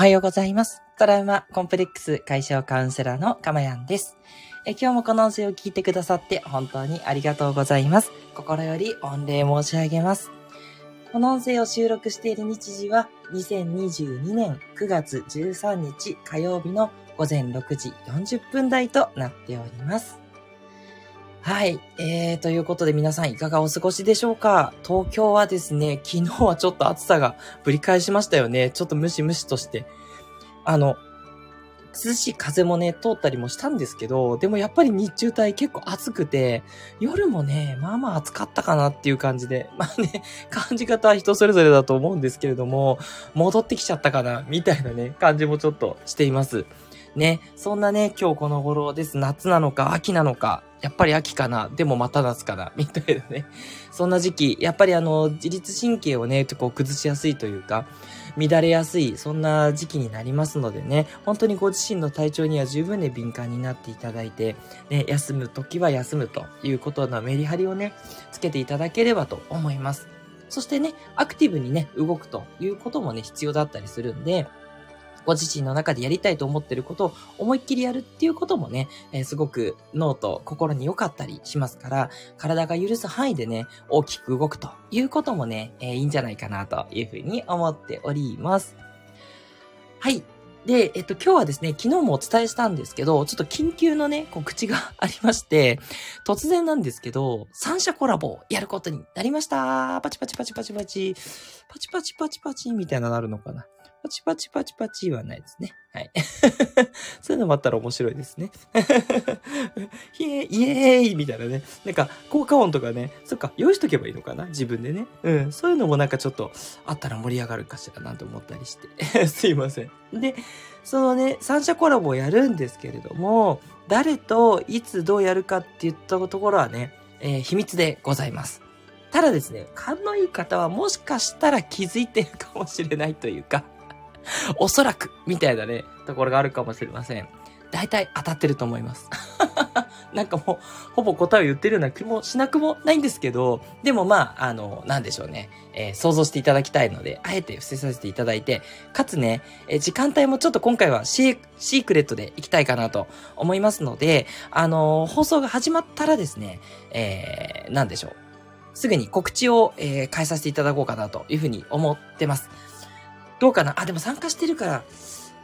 はようございます。トラウマコンプレックス解消カウンセラーのかまやんです。え今日もこの音声を聞いてくださって本当にありがとうございます。心より御礼申し上げます。この音声を収録している日時は2022年9月13日火曜日の午前6時40分台となっております。はい。えー、ということで皆さんいかがお過ごしでしょうか？東京はですね、昨日はちょっと暑さがぶり返しましたよね。ちょっとムシムシとして。あの、涼しい風もね、通ったりもしたんですけど、でもやっぱり日中帯結構暑くて、夜もね、まあまあ暑かったかなっていう感じで、まあね、感じ方は人それぞれだと思うんですけれども、戻ってきちゃったかな、みたいなね、感じもちょっとしています。ね、そんなね、今日この頃です。夏なのか、秋なのか、やっぱり秋かな、でもまた夏かな、みたいなね。そんな時期、やっぱりあの、自律神経をね、こう崩しやすいというか、乱れやすい、そんな時期になりますのでね、本当にご自身の体調には十分ね、敏感になっていただいて、ね、休む時は休むということのメリハリをね、つけていただければと思います。そしてね、アクティブにね、動くということもね、必要だったりするんで、ご自身の中でやりたいと思ってることを思いっきりやるっていうこともね、えーすごく脳と心に良かったりしますから、体が許す範囲でね、大きく動くということもね、えーいいんじゃないかなというふうに思っております。はい。で、えっと、今日はですね、昨日もお伝えしたんですけど、ちょっと緊急のね、告知がありまして、突然なんですけど、三社コラボをやることになりました。パチパチパチパチパチ。パチパチパチパチみたいなのなるのかな。パチパチパチパチはないですね。はい。そういうのもあったら面白いですね。イエーイ、イエーイみたいなね。なんか、効果音とかね、そっか、用意しとけばいいのかな？自分でね。うん。そういうのもなんかちょっとあったら盛り上がるかしらなんて思ったりして。すいません。で、そのね、三者コラボをやるんですけれども、誰といつどうやるかって言ったところはね、えー秘密でございます。ただですね、勘のいい方はもしかしたら気づいてるかもしれないというか、おそらく、みたいなね、ところがあるかもしれません。大体当たってると思います。なんかもう、ほぼ答えを言ってるような気もしなくもないんですけど、でもまあ、あの、なんでしょうね。えー想像していただきたいので、あえて伏せさせていただいて、かつね、えー時間帯もちょっと今回はシークレットでいきたいかなと思いますので、あの放送が始まったらですね、えー、なんでしょう。すぐに告知を、えー変えさせていただこうかなというふうに思ってます。どうかな？あ、でも参加してるから、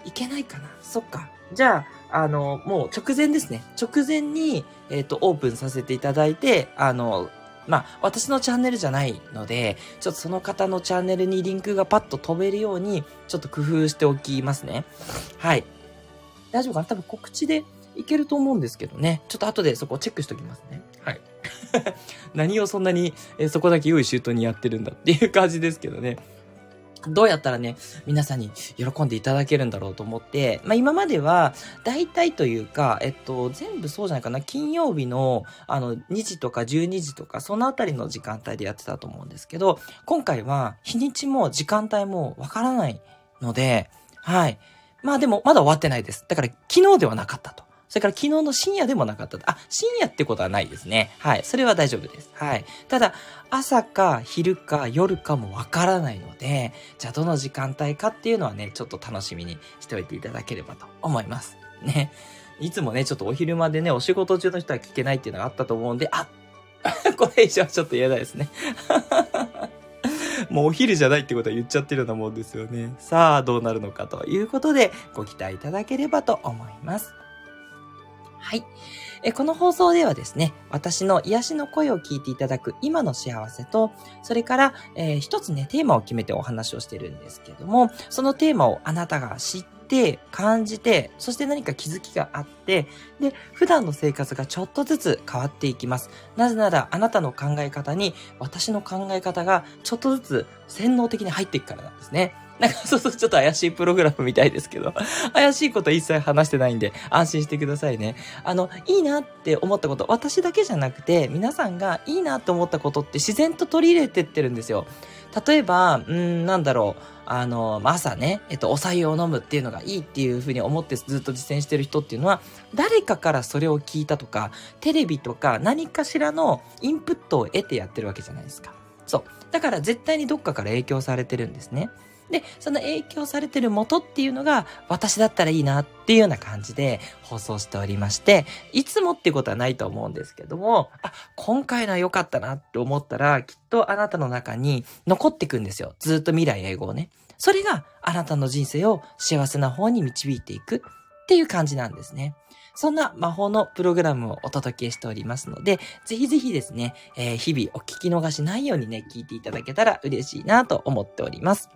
いけないかなそっか。じゃあ、あの、もう直前ですね。直前に、えっ、と、オープンさせていただいて、あの、まあ、私のチャンネルじゃないので、ちょっとその方のチャンネルにリンクがパッと飛べるように、ちょっと工夫しておきますね。はい。大丈夫かな？多分告知でいけると思うんですけどね。ちょっと後でそこチェックしておきますね。はい。何をそんなに、えーそこだけ用意周到にやってるんだっていう感じですけどね。どうやったらね、皆さんに喜んでいただけるんだろうと思って、まあ今までは、大体というか、えっと、全部そうじゃないかな、金曜日の、あの、2時とか12時とか、そのあたりの時間帯でやってたと思うんですけど、今回は、日にちも時間帯もわからないので、はい。まあでも、まだ終わってないです。だから、昨日ではなかったと。それから昨日の深夜でもなかった。あ、深夜ってことはないですね。はい。それは大丈夫です。はい。ただ、朝か昼か夜かもわからないので、じゃあどの時間帯かっていうのはね、ちょっと楽しみにしておいていただければと思います。ね。いつもね、ちょっとお昼間でね、お仕事中の人は聞けないっていうのがあったと思うんで、あ これ以上はちょっと嫌だですね。もうお昼じゃないってことは言っちゃってるようなもんですよね。さあ、どうなるのかということで、ご期待いただければと思います。はい。えこの放送ではですね、私の癒しの声を聞いていただく今の幸せと、それから、えー一つね、テーマを決めてお話をしてるんですけども、そのテーマをあなたが知って、感じて、そして何か気づきがあって、で、普段の生活がちょっとずつ変わっていきます。なぜなら、あなたの考え方に、私の考え方がちょっとずつ洗脳的に入っていくからなんですね。なんか、そうそう、ちょっと怪しいプログラムみたいですけど、怪しいこと一切話してないんで、安心してくださいね。あの、いいなって思ったこと、私だけじゃなくて、皆さんがいいなって思ったことって自然と取り入れてってるんですよ。例えば、うん、なんだろう。あの、朝ね、えっと、お酒を飲むっていうのがいいっていうふうに思ってずっと実践してる人っていうのは、誰かからそれを聞いたとか、テレビとか何かしらのインプットを得てやってるわけじゃないですか。そう。だから絶対にどっかから影響されてるんですね。で、その影響されてる元っていうのが私だったらいいなっていうような感じで放送しておりまして、いつもっていうことはないと思うんですけども、あ、今回のは良かったなって思ったら、きっとあなたの中に残ってくんですよ。ずっと未来英語をね。それがあなたの人生を幸せな方に導いていくっていう感じなんですね。そんな魔法のプログラムをお届けしておりますので、ぜひぜひですね、えー、日々お聞き逃しないようにね、聞いていただけたら嬉しいなと思っております。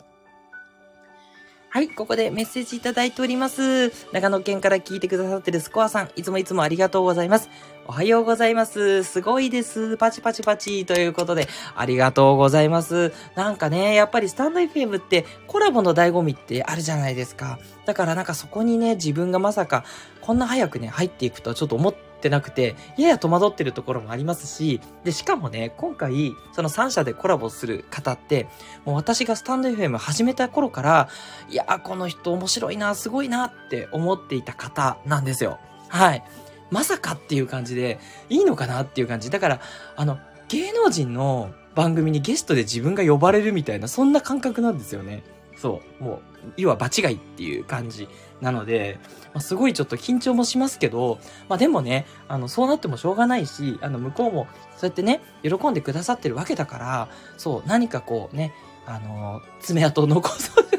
はい、ここでメッセージいただいております。長野県から聞いてくださってるスコアさん、いつもいつもありがとうございます。おはようございます。すごいです。パチパチパチ。ということで、ありがとうございます。なんかね、やっぱりスタンド FM ってコラボの醍醐味ってあるじゃないですか。だからなんかそこにね、自分がまさか、こんな早くね、入っていくとちょっと思ってってなくて、やや戸惑ってるところもありますし、で、しかもね、今回、その3社でコラボする方って、もう私がスタンド FM 始めた頃から、いや、この人面白いな、すごいなって思っていた方なんですよ。はい。まさかっていう感じで、いいのかなっていう感じ。だから、あの、芸能人の番組にゲストで自分が呼ばれるみたいな、そんな感覚なんですよね。そう。もう、要は場違いっていう感じなので、まあ、すごいちょっと緊張もしますけど、まあでもね、あの、そうなってもしょうがないし、あの、向こうもそうやってね、喜んでくださってるわけだから、そう、何かこうね、あの、爪痕を残そうと、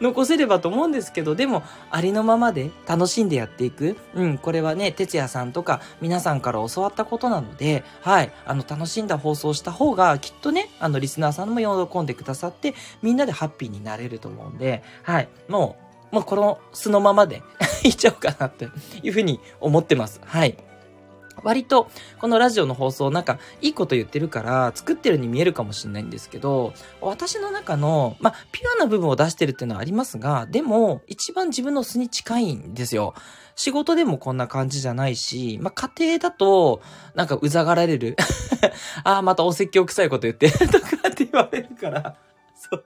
残せればと思うんですけど、でも、ありのままで楽しんでやっていく。うん、これはね、哲也さんとか皆さんから教わったことなので、はい、あの、楽しんだ放送した方が、きっとね、あの、リスナーさんも喜んでくださって、みんなでハッピーになれると思うんで、はい、もう、もうこの素のままで いっちゃおうかなっていうふうに思ってます。はい。割と、このラジオの放送なんか、いいこと言ってるから、作ってるに見えるかもしれないんですけど、私の中の、まあ、ピュアな部分を出してるっていうのはありますが、でも、一番自分の素に近いんですよ。仕事でもこんな感じじゃないし、まあ、家庭だと、なんかうざがられる。ああ、またお説教臭いこと言って とかって言われるから、そう。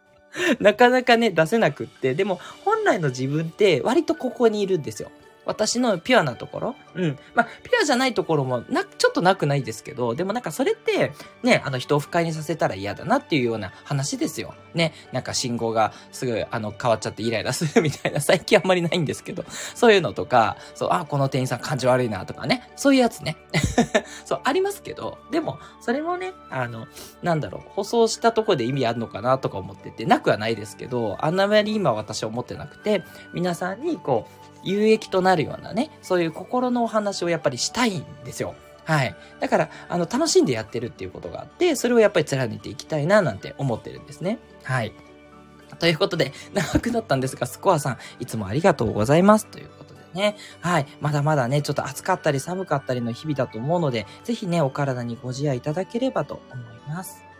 なかなかね、出せなくって。でも、本来の自分って割とここにいるんですよ。私のピュアなところ？うん。まあ、ピュアじゃないところもな、ちょっとなくないですけど、でもなんかそれって、ね、あの人を不快にさせたら嫌だなっていうような話ですよ。ね。なんか信号がすぐ、あの、変わっちゃってイライラするみたいな、最近あんまりないんですけど、そういうのとか、そう、あ、この店員さん感じ悪いなとかね。そういうやつね。そう、ありますけど、でも、それもね、あの、なんだろう、舗装したとこで意味あるのかなとか思ってて、なくはないですけど、あんなまり今私は思ってなくて、皆さんにこう、有益となるようなね、そういう心のお話をやっぱりしたいんですよ。はい。だから、あの、楽しんでやってるっていうことがあって、それをやっぱり貫いていきたいな、なんて思ってるんですね。はい。ということで、長くなったんですが、スコアさん、いつもありがとうございます。ということでね。はい。まだまだね、ちょっと暑かったり寒かったりの日々だと思うので、ぜひね、お体にご自愛いただければと思います。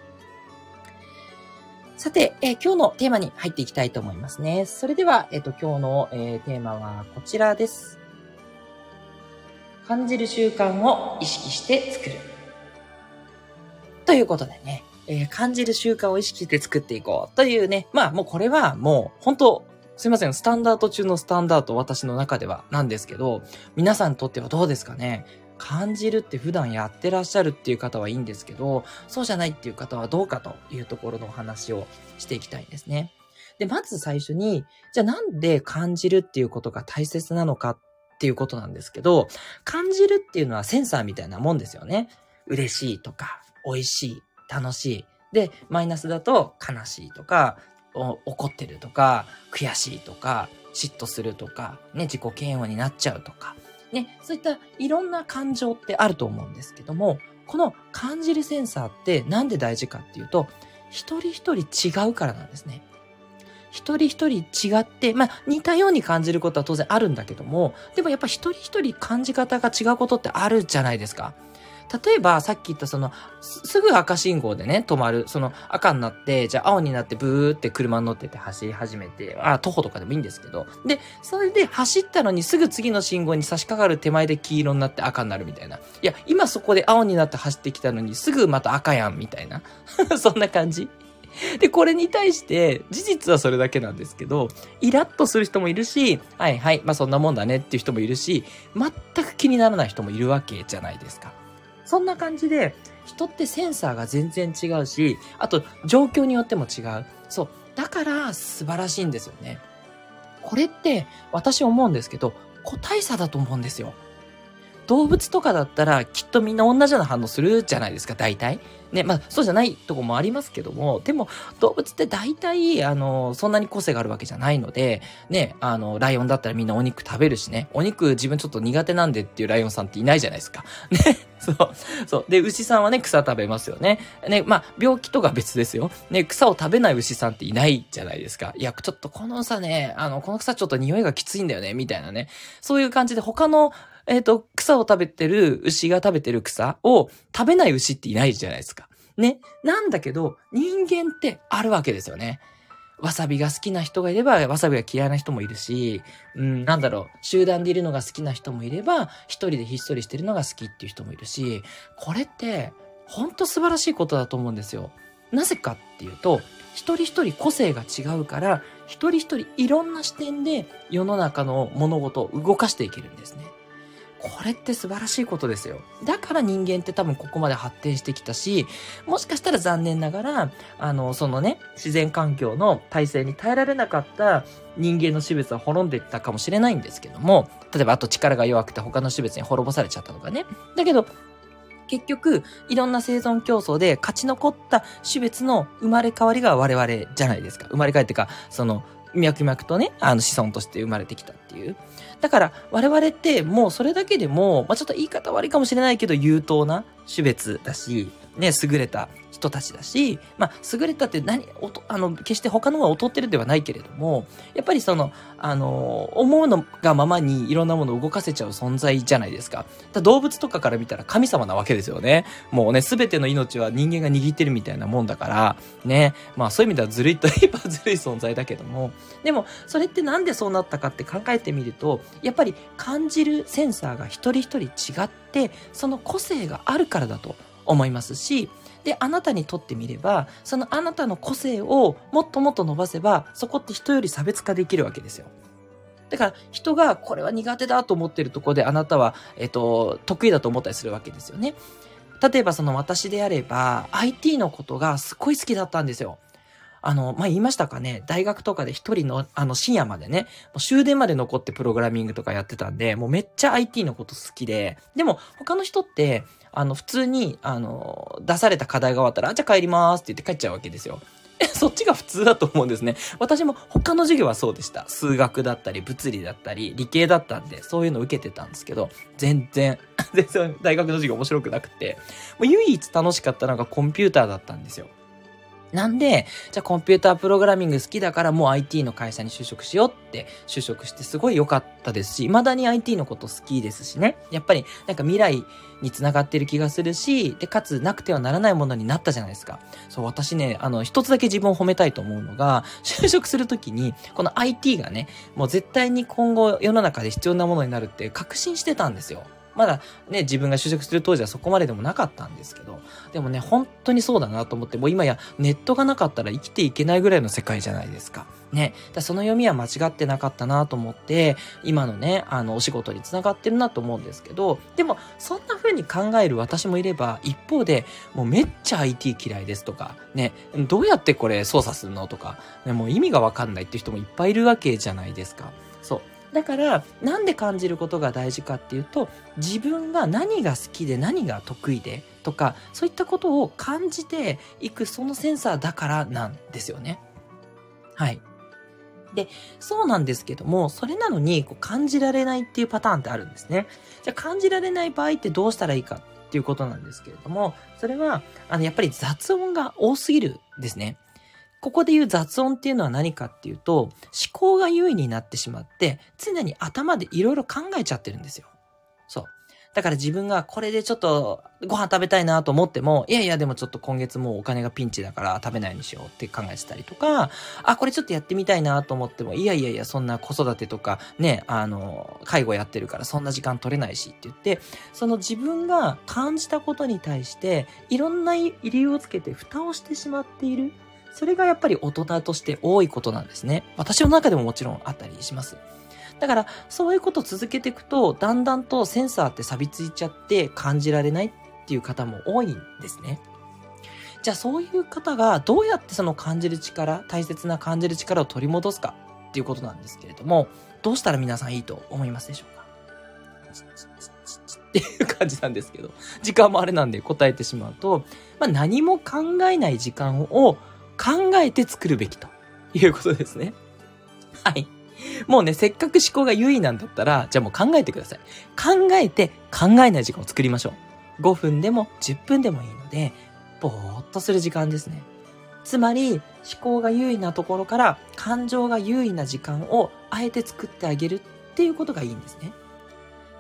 さて、えー、今日のテーマに入っていきたいと思いますね。それでは、えっ、ー、と、今日の、えー、テーマはこちらです。感じる習慣を意識して作る。ということでね、え感じる習慣を意識して作っていこうというね、まあもうこれはもう本当すいません、スタンダード中のスタンダード私の中ではなんですけど、皆さんにとってはどうですかね？感じるって普段やってらっしゃるっていう方はいいんですけど、そうじゃないっていう方はどうかというところのお話をしていきたいんですね。で、まず最初に、じゃあなんで感じるっていうことが大切なのかっていうことなんですけど、感じるっていうのはセンサーみたいなもんですよね。嬉しいとか、美味しい、楽しい。で、マイナスだと悲しいとか、怒ってるとか、悔しいとか、嫉妬するとか、ね、自己嫌悪になっちゃうとか、ね、そういったいろんな感情ってあると思うんですけども、この感じるセンサーってなんで大事かっていうと、一人一人違うからなんですね。一人一人違って、まあ似たように感じることは当然あるんだけども、でもやっぱ一人一人感じ方が違うことってあるじゃないですか。例えば、さっき言ったその、すぐ赤信号でね、止まる。その赤になって、じゃあ青になってブーって車に乗ってて走り始めて、あ、徒歩とかでもいいんですけど。で、それで走ったのにすぐ次の信号に差し掛かる手前で黄色になって赤になるみたいな。いや、今そこで青になって走ってきたのにすぐまた赤やんみたいな。そんな感じ。で、これに対して、事実はそれだけなんですけど、イラッとする人もいるし、はいはい、まあそんなもんだねっていう人もいるし、全く気にならない人もいるわけじゃないですか。そんな感じで、人ってセンサーが全然違うし、あと状況によっても違う。そう。だから素晴らしいんですよね。これって私思うんですけど、個体差だと思うんですよ。動物とかだったらきっとみんな同じような反応するじゃないですか、大体。ね、まあそうじゃないとこもありますけども、でも動物って大体、あの、そんなに個性があるわけじゃないので、ね、あの、ライオンだったらみんなお肉食べるしね、お肉自分ちょっと苦手なんでっていうライオンさんっていないじゃないですか。ね、そう、そう。で、牛さんはね、草食べますよね。ね、まあ病気とか別ですよ。ね、草を食べない牛さんっていないじゃないですか。いや、ちょっとこのさね、あの、この草ちょっと匂いがきついんだよね、みたいなね。そういう感じで他のえっ、ー、と、草を食べてる牛が食べてる草を食べない牛っていないじゃないですか。ね。なんだけど、人間ってあるわけですよね。わさびが好きな人がいれば、わさびが嫌いな人もいるし、うん、なんだろう、集団でいるのが好きな人もいれば、一人でひっそりしてるのが好きっていう人もいるし、これって、ほんと素晴らしいことだと思うんですよ。なぜかっていうと、一人一人個性が違うから、一人一人いろんな視点で世の中の物事を動かしていけるんですね。これって素晴らしいことですよ。だから人間って多分ここまで発展してきたし、もしかしたら残念ながら、あの、そのね、自然環境の体制に耐えられなかった人間の種別は滅んでいったかもしれないんですけども、例えばあと力が弱くて他の種別に滅ぼされちゃったとかね。だけど、結局、いろんな生存競争で勝ち残った種別の生まれ変わりが我々じゃないですか。生まれ変わりっていうか、その、脈々とね、あの子孫として生まれてきたっていう。だから我々ってもうそれだけでも、まあ、ちょっと言い方悪いかもしれないけど優等な種別だし、ね、優れた人たちだし、まあ、優れたって何、あの、決して他のも劣ってるではないけれども、やっぱりその、あの、思うのがままにいろんなものを動かせちゃう存在じゃないですか。か動物とかから見たら神様なわけですよね。もうね、すべての命は人間が握ってるみたいなもんだから、ね、まあそういう意味ではずるいといえばずるい存在だけども、でも、それってなんでそうなったかって考えてみると、やっぱり感じるセンサーが一人一人違って、その個性があるからだと思いますし、で、あなたにとってみれば、そのあなたの個性をもっともっと伸ばせば、そこって人より差別化できるわけですよ。だから人がこれは苦手だと思ってるところであなたは、えっと、得意だと思ったりするわけですよね。例えばその私であれば、IT のことがすごい好きだったんですよ。あの、ま、言いましたかね、大学とかで一人の、あの、深夜までね、もう終電まで残ってプログラミングとかやってたんで、もうめっちゃ IT のこと好きで、でも他の人って、あの、普通に、あの、出された課題が終わったら、あ、じゃあ帰りますって言って帰っちゃうわけですよ。そっちが普通だと思うんですね。私も他の授業はそうでした。数学だったり、物理だったり、理系だったんで、そういうの受けてたんですけど、全然、全然大学の授業面白くなくて、もう唯一楽しかったのがコンピューターだったんですよ。なんで、じゃあコンピュータープログラミング好きだからもう IT の会社に就職しようって就職してすごい良かったですし、未だに IT のこと好きですしね。やっぱりなんか未来につながってる気がするし、で、かつなくてはならないものになったじゃないですか。そう、私ね、あの、一つだけ自分を褒めたいと思うのが、就職するときに、この IT がね、もう絶対に今後世の中で必要なものになるって確信してたんですよ。まだね、自分が就職する当時はそこまででもなかったんですけど、でもね、本当にそうだなと思って、もう今やネットがなかったら生きていけないぐらいの世界じゃないですか。ね。だその読みは間違ってなかったなと思って、今のね、あの、お仕事につながってるなと思うんですけど、でも、そんな風に考える私もいれば、一方で、もうめっちゃ IT 嫌いですとか、ね、どうやってこれ操作するのとか、ね、もう意味がわかんないっていう人もいっぱいいるわけじゃないですか。そう。だから、なんで感じることが大事かっていうと、自分が何が好きで何が得意でとか、そういったことを感じていくそのセンサーだからなんですよね。はい。で、そうなんですけども、それなのにこう感じられないっていうパターンってあるんですね。じゃあ感じられない場合ってどうしたらいいかっていうことなんですけれども、それは、あの、やっぱり雑音が多すぎるですね。ここで言う雑音っていうのは何かっていうと、思考が優位になってしまって、常に頭でいろいろ考えちゃってるんですよ。そう。だから自分がこれでちょっとご飯食べたいなと思っても、いやいやでもちょっと今月もうお金がピンチだから食べないようにしようって考えてたりとか、あ、これちょっとやってみたいなと思っても、いやいやいや、そんな子育てとかね、あの、介護やってるからそんな時間取れないしって言って、その自分が感じたことに対して、いろんな理由をつけて蓋をしてしまっている。それがやっぱり大人として多いことなんですね。私の中でももちろんあったりします。だから、そういうことを続けていくと、だんだんとセンサーって錆びついちゃって感じられないっていう方も多いんですね。じゃあそういう方がどうやってその感じる力、大切な感じる力を取り戻すかっていうことなんですけれども、どうしたら皆さんいいと思いますでしょうか？っていう感じなんですけど、時間もあれなんで答えてしまうと、まあ、何も考えない時間を考えて作るべきということですね。はい。もうね、せっかく思考が優位なんだったら、じゃあもう考えてください。考えて考えない時間を作りましょう。5分でも10分でもいいので、ぼーっとする時間ですね。つまり、思考が優位なところから感情が優位な時間をあえて作ってあげるっていうことがいいんですね。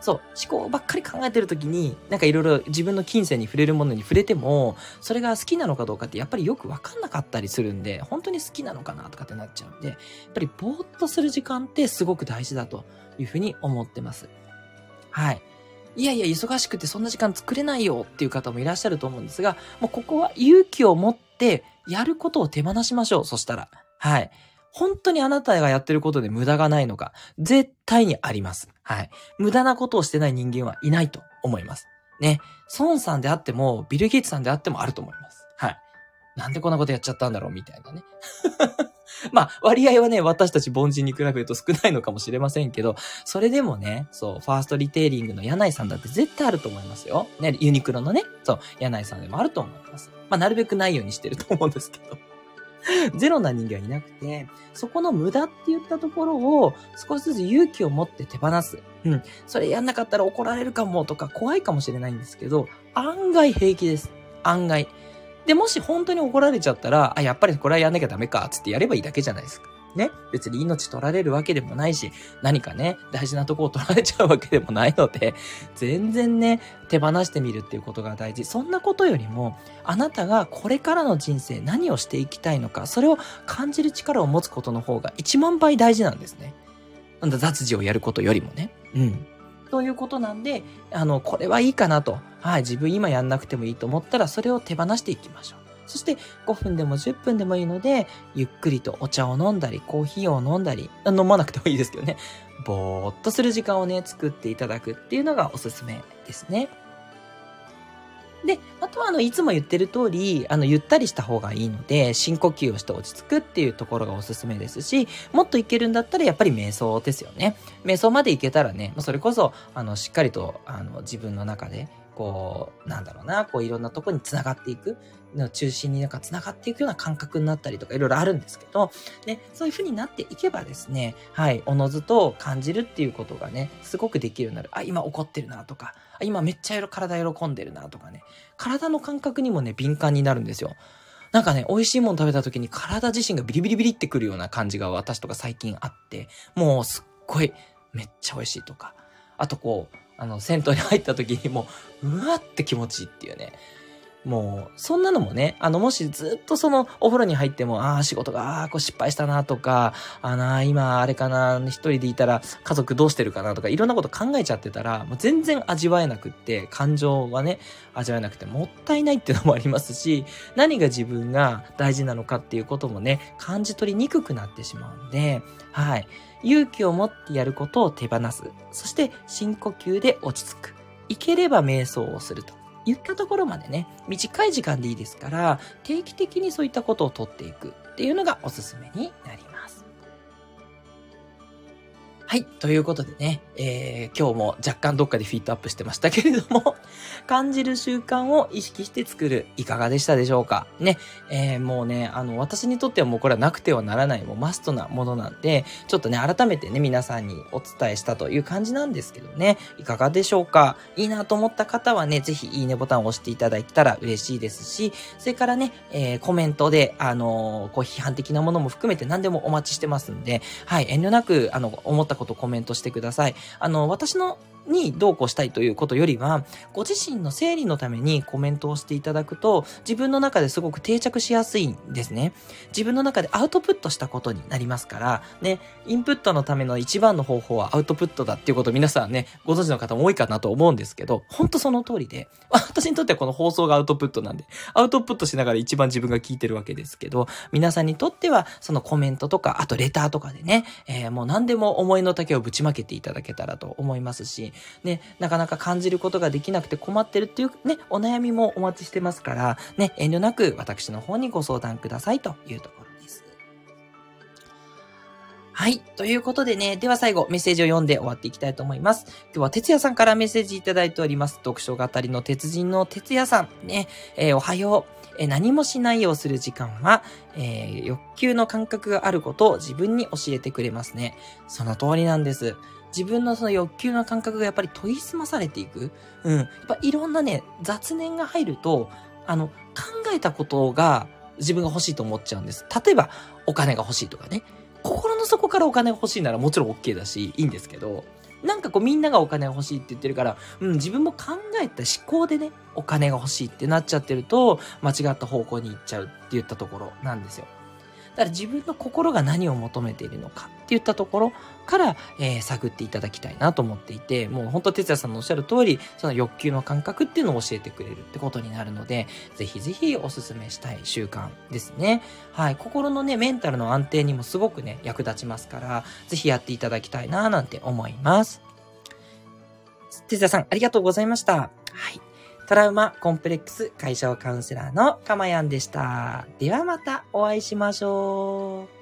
そう、思考ばっかり考えてる時に、なんかいろいろ自分の金銭に触れるものに触れても、それが好きなのかどうかってやっぱりよくわかんなかったりするんで、本当に好きなのかなとかってなっちゃうんで、やっぱりぼーっとする時間ってすごく大事だというふうに思ってます。はい。いやいや、忙しくてそんな時間作れないよっていう方もいらっしゃると思うんですが、もうここは勇気を持ってやることを手放しましょう。そしたら。はい。本当にあなたがやってることで無駄がないのか、絶対にあります。はい。無駄なことをしてない人間はいないと思います。ね。孫さんであっても、ビル・ゲイツさんであってもあると思います。はい。なんでこんなことやっちゃったんだろうみたいなね。まあ、割合はね、私たち凡人に比べると少ないのかもしれませんけど、それでもね、そう、ファーストリテイリングの柳井さんだって絶対あると思いますよ。ね、ユニクロのね、そう、柳井さんでもあると思います。まあ、なるべくないようにしてると思うんですけど。ゼロな人間はいなくて、そこの無駄って言ったところを少しずつ勇気を持って手放す。うん。それやんなかったら怒られるかもとか怖いかもしれないんですけど、案外平気です。案外。で、もし本当に怒られちゃったら、あ、やっぱりこれはやんなきゃダメか、つってやればいいだけじゃないですか。ね。別に命取られるわけでもないし、何かね、大事なとこを取られちゃうわけでもないので、全然ね、手放してみるっていうことが大事。そんなことよりも、あなたがこれからの人生何をしていきたいのか、それを感じる力を持つことの方が1万倍大事なんですね。なんだ、雑事をやることよりもね。うん。ということなんで、あの、これはいいかなと。はい、自分今やんなくてもいいと思ったら、それを手放していきましょう。そして5分でも10分でもいいので、ゆっくりとお茶を飲んだり、コーヒーを飲んだり、飲まなくてもいいですけどね、ぼーっとする時間をね、作っていただくっていうのがおすすめですね。で、あとはあの、いつも言ってる通り、あの、ゆったりした方がいいので、深呼吸をして落ち着くっていうところがおすすめですし、もっといけるんだったらやっぱり瞑想ですよね。瞑想までいけたらね、それこそ、あの、しっかりと、あの、自分の中で、こう、なんだろうな、こういろんなとこに繋がっていく、の中心になんか繋がっていくような感覚になったりとかいろいろあるんですけど、ね、そういう風になっていけばですね、はい、おのずと感じるっていうことがね、すごくできるようになる。あ、今怒ってるなとか、あ今めっちゃ体喜んでるなとかね、体の感覚にもね、敏感になるんですよ。なんかね、美味しいもの食べた時に体自身がビリビリビリってくるような感じが私とか最近あって、もうすっごいめっちゃ美味しいとか、あとこう、あの、銭湯に入った時にもう、うわって気持ちいいっていうね。もう、そんなのもね、あの、もしずっとそのお風呂に入っても、ああ、仕事が、ああ、こう失敗したなとか、あな、今、あれかな、一人でいたら家族どうしてるかなとか、いろんなこと考えちゃってたら、もう全然味わえなくって、感情はね、味わえなくてもったいないっていうのもありますし、何が自分が大事なのかっていうこともね、感じ取りにくくなってしまうんで、はい。勇気を持ってやることを手放す。そして深呼吸で落ち着く。いければ瞑想をすると。言ったところまでね、短い時間でいいですから、定期的にそういったことをとっていくっていうのがおすすめになります。はい。ということでね、えー、今日も若干どっかでフィートアップしてましたけれども 感じる習慣を意識して作る、いかがでしたでしょうか？ね、えー、もうね、あの、私にとってはもうこれはなくてはならない、もうマストなものなんで、ちょっとね、改めてね、皆さんにお伝えしたという感じなんですけどね、いかがでしょうか？いいなと思った方はね、ぜひいいねボタンを押していただいたら嬉しいですし、それからね、えー、コメントで、あのこう、批判的なものも含めて何でもお待ちしてますんで、はい、遠慮なく、あの、思ったことコメントしてください。あの、私のにどうこうしたいということよりは、ご自身の整理のためにコメントをしていただくと、自分の中ですごく定着しやすいんですね。自分の中でアウトプットしたことになりますから、ね、インプットのための一番の方法はアウトプットだっていうこと皆さんね、ご存知の方も多いかなと思うんですけど、ほんとその通りで、私にとってはこの放送がアウトプットなんで、アウトプットしながら一番自分が聞いてるわけですけど、皆さんにとってはそのコメントとか、あとレターとかでね、えー、もう何でも思いの丈をぶちまけていただけたらと思いますし、ね、なかなか感じることができなくて困ってるっていうね、お悩みもお待ちしてますから、ね、遠慮なく私の方にご相談くださいというところですはい。ということでね、では最後、メッセージを読んで終わっていきたいと思います。今日は哲也さんからメッセージいただいております。読書語りの鉄人の哲也さん。ね、えー、おはよう。え、何もしないをする時間は、えー、欲求の感覚があることを自分に教えてくれますね。その通りなんです。自分のその欲求の感覚がやっぱり研ぎ澄まされていく。うん。やっぱいろんなね、雑念が入ると、あの、考えたことが自分が欲しいと思っちゃうんです。例えば、お金が欲しいとかね。心の底からお金が欲しいならもちろん OK だし、いいんですけど、なんかこうみんながお金が欲しいって言ってるから、うん、自分も考えた思考でね、お金が欲しいってなっちゃってると、間違った方向に行っちゃうって言ったところなんですよ。だから自分の心が何を求めているのかって言ったところから、えー、探っていただきたいなと思っていて、もう本当哲也さんのおっしゃる通り、その欲求の感覚っていうのを教えてくれるってことになるので、ぜひぜひお勧めしたい習慣ですね。はい。心のね、メンタルの安定にもすごくね、役立ちますから、ぜひやっていただきたいななんて思います。哲也さん、ありがとうございました。はい。トラウマコンプレックス解消カウンセラーのかまやんでした。ではまたお会いしましょう。